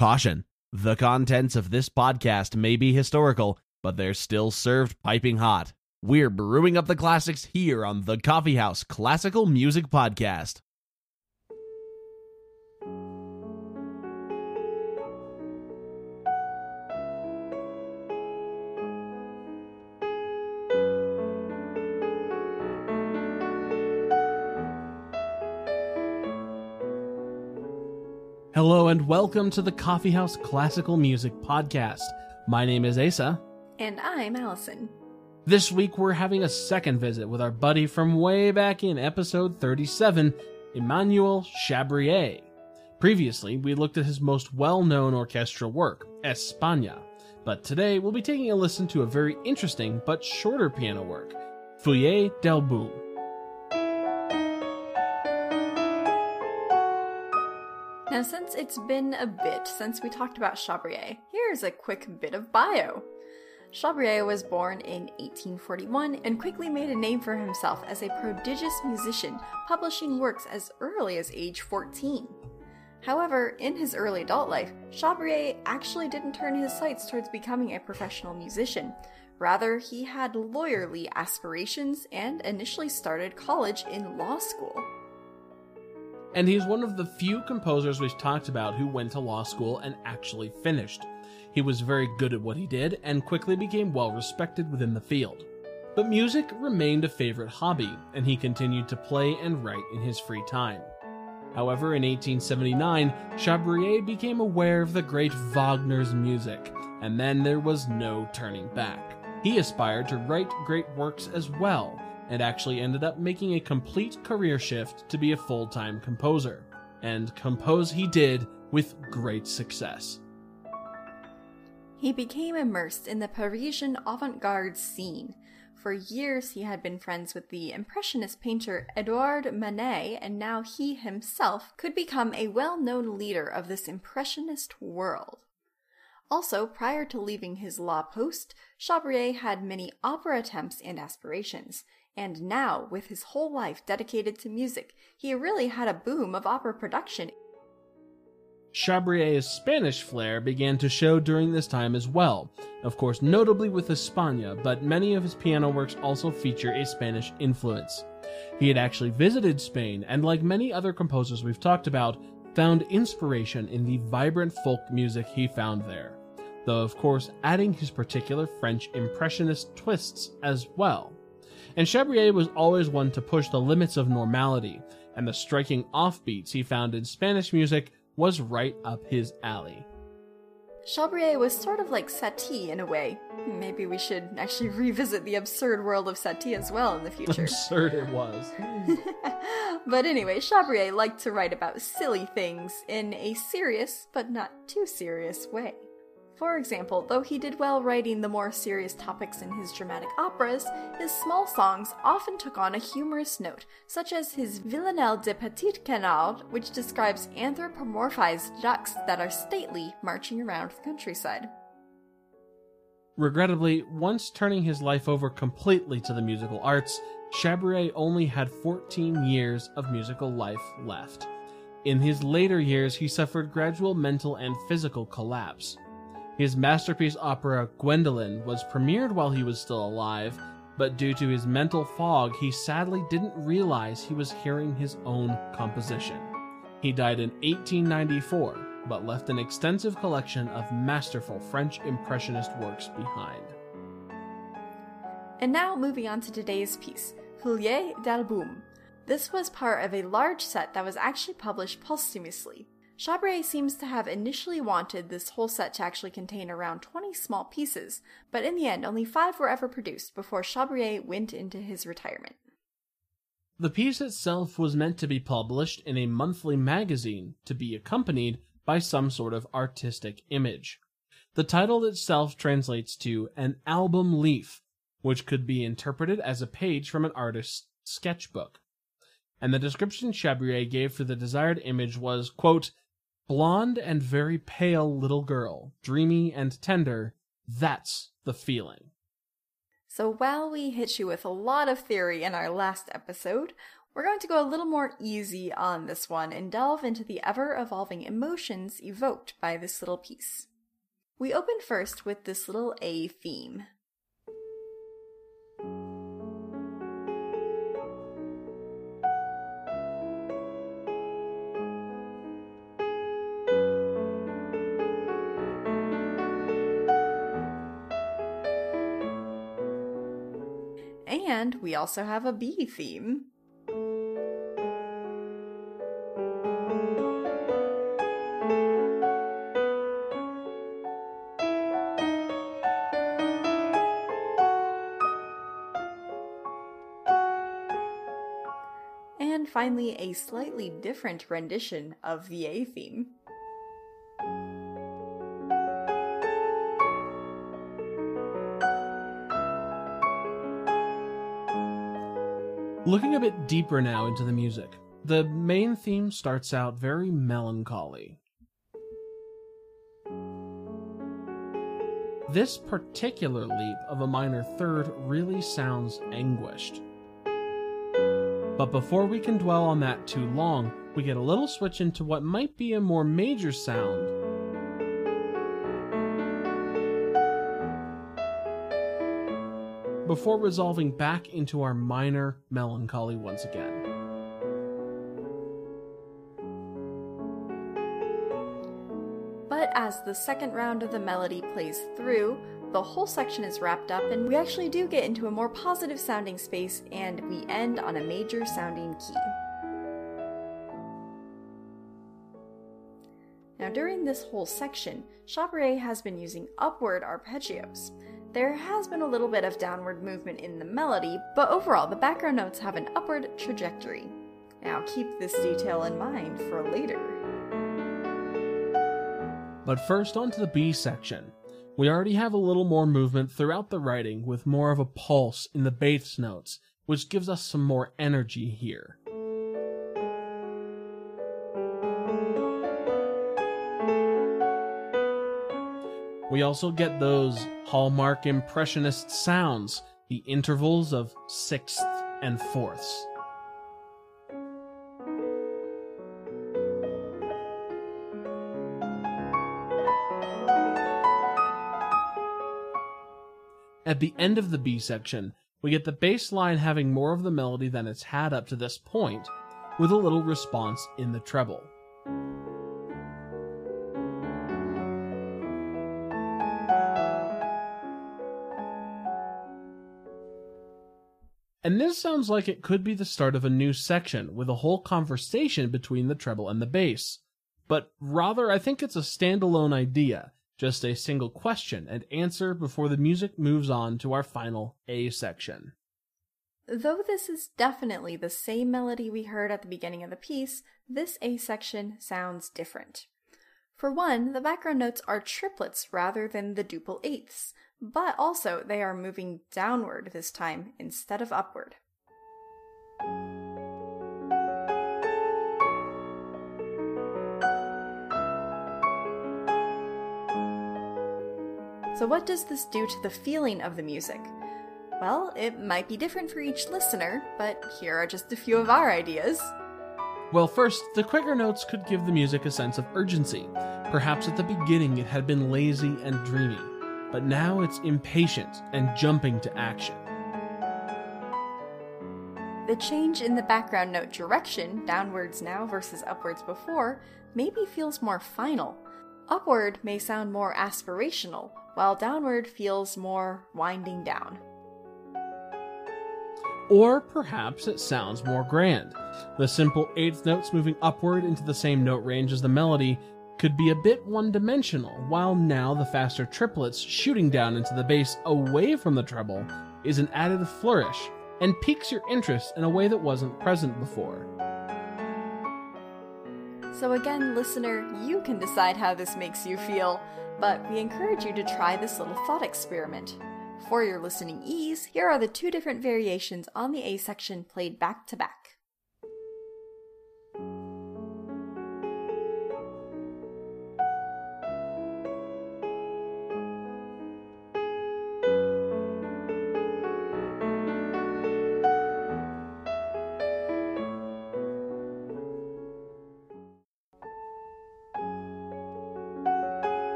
Caution the contents of this podcast may be historical, but they're still served piping hot. We're brewing up the classics here on the Coffee House Classical Music Podcast. Hello and welcome to the Coffee House Classical Music Podcast. My name is Asa. And I'm Allison. This week we're having a second visit with our buddy from way back in episode 37, Emmanuel Chabrier. Previously, we looked at his most well known orchestral work, España, but today we'll be taking a listen to a very interesting but shorter piano work, Feuillet d'Album. Now, since it's been a bit since we talked about Chabrier, here's a quick bit of bio. Chabrier was born in 1841 and quickly made a name for himself as a prodigious musician, publishing works as early as age 14. However, in his early adult life, Chabrier actually didn't turn his sights towards becoming a professional musician. Rather, he had lawyerly aspirations and initially started college in law school and he's one of the few composers we've talked about who went to law school and actually finished. He was very good at what he did and quickly became well respected within the field. But music remained a favorite hobby, and he continued to play and write in his free time. However, in 1879, Chabrier became aware of the great Wagner's music, and then there was no turning back. He aspired to write great works as well, and actually ended up making a complete career shift to be a full time composer. And compose he did with great success. He became immersed in the Parisian avant garde scene. For years, he had been friends with the Impressionist painter Edouard Manet, and now he himself could become a well known leader of this Impressionist world. Also, prior to leaving his law post, Chabrier had many opera attempts and aspirations. And now, with his whole life dedicated to music, he really had a boom of opera production. Chabrier's Spanish flair began to show during this time as well, of course, notably with España, but many of his piano works also feature a Spanish influence. He had actually visited Spain, and like many other composers we've talked about, found inspiration in the vibrant folk music he found there, though, of course, adding his particular French Impressionist twists as well and Chabrier was always one to push the limits of normality, and the striking offbeats he found in Spanish music was right up his alley. Chabrier was sort of like Satie in a way. Maybe we should actually revisit the absurd world of Satie as well in the future. Absurd it was. but anyway, Chabrier liked to write about silly things in a serious, but not too serious way. For example, though he did well writing the more serious topics in his dramatic operas, his small songs often took on a humorous note, such as his Villanelle de Petit Canard, which describes anthropomorphized ducks that are stately marching around the countryside. Regrettably, once turning his life over completely to the musical arts, Chabrier only had 14 years of musical life left. In his later years, he suffered gradual mental and physical collapse. His masterpiece opera Gwendoline was premiered while he was still alive, but due to his mental fog, he sadly didn't realize he was hearing his own composition. He died in 1894, but left an extensive collection of masterful French Impressionist works behind. And now moving on to today's piece, Feuillet d'Album. This was part of a large set that was actually published posthumously. Chabrier seems to have initially wanted this whole set to actually contain around 20 small pieces, but in the end, only five were ever produced before Chabrier went into his retirement. The piece itself was meant to be published in a monthly magazine to be accompanied by some sort of artistic image. The title itself translates to an album leaf, which could be interpreted as a page from an artist's sketchbook. And the description Chabrier gave for the desired image was, quote, Blonde and very pale little girl, dreamy and tender, that's the feeling. So while we hit you with a lot of theory in our last episode, We're going to go a little more easy on this one and delve into the ever evolving emotions evoked by this little piece. We open first with this little A theme. And we also have a B theme. And finally, a slightly different rendition of the A theme. Looking a bit deeper now into the music, the main theme starts out very melancholy. This particular leap of a minor third really sounds anguished. But before we can dwell on that too long, we get a little switch into what might be a more major sound before resolving back into our minor melancholy once again. But as the second round of the melody plays through, the whole section is wrapped up and we actually do get into a more positive sounding space and we end on a major sounding key. Now, during this whole section, Chabrier has been using upward arpeggios. There has been a little bit of downward movement in the melody, but overall, the background notes have an upward trajectory. Now, keep this detail in mind for later. But first, on to the B section. We already have a little more movement throughout the writing with more of a pulse in the bass notes, which gives us some more energy here. We also get those hallmark impressionist sounds, the intervals of sixth and fourths. At the end of the B section, we get the bass line having more of the melody than it's had up to this point, with a little response in the treble. And this sounds like it could be the start of a new section with a whole conversation between the treble and the bass. But rather, I think it's a standalone idea, just a single question and answer before the music moves on to our final A section. Though this is definitely the same melody we heard at the beginning of the piece, this A section sounds different. For one, the background notes are triplets rather than the duple eighths, but also they are moving downward this time instead of upward. So, what does this do to the feeling of the music? Well, it might be different for each listener, but here are just a few of our ideas. Well, first, the quicker notes could give the music a sense of urgency. Perhaps at the beginning it had been lazy and dreamy but now it's impatient and jumping to action. The change in the background note direction, downwards now versus upwards before, maybe feels more final. Upward may sound more aspirational, while downward feels more winding down. Or perhaps it sounds more grand. The simple eighth notes moving upward into the same note range as the melody could be a bit one dimensional, while now the faster triplets shooting down into the bass away from the treble is an added flourish and piques your interest in a way that wasn't present before. So, again, listener, you can decide how this makes you feel, but we encourage you to try this little thought experiment. For your listening ease, here are the two different variations on the A section played back to back.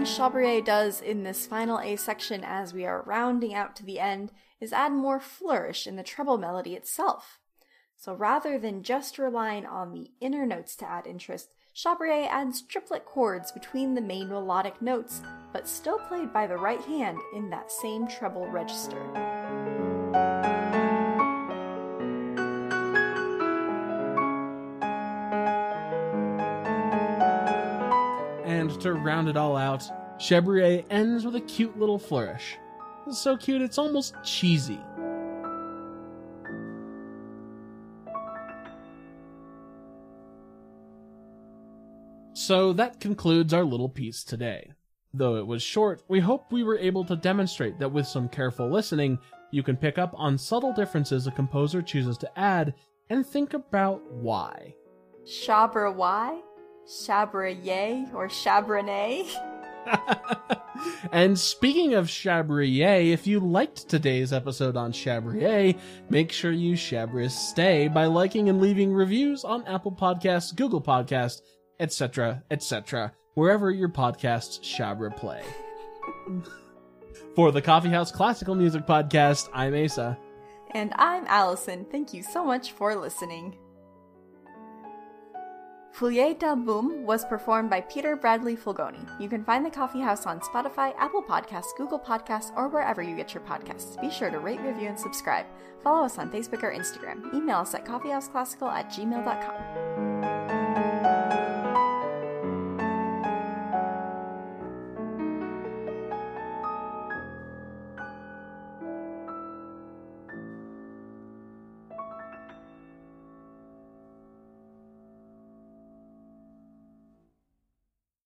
Thing Chabrier does in this final A section as we are rounding out to the end is add more flourish in the treble melody itself. So rather than just relying on the inner notes to add interest, Chabrier adds triplet chords between the main melodic notes, but still played by the right hand in that same treble register. And to round it all out, Chabrier ends with a cute little flourish. It's so cute it's almost cheesy. So that concludes our little piece today. Though it was short, we hope we were able to demonstrate that with some careful listening, you can pick up on subtle differences a composer chooses to add and think about why. Chabra Y? Chabrier or Chabrier? and speaking of Chabrier, if you liked today's episode on Chabrier, make sure you Chabris stay by liking and leaving reviews on Apple Podcasts, Google Podcasts, etc., etc., wherever your podcasts Chabra play. For the Coffeehouse Classical Music Podcast, I'm Asa. And I'm Allison. Thank you so much for listening. Feuillet d'Album was performed by Peter Bradley Fulgoni. You can find the Coffee House on Spotify, Apple Podcasts, Google Podcasts, or wherever you get your podcasts. Be sure to rate, review, and subscribe. Follow us on Facebook or Instagram. Email us at coffeehouseclassical at gmail.com.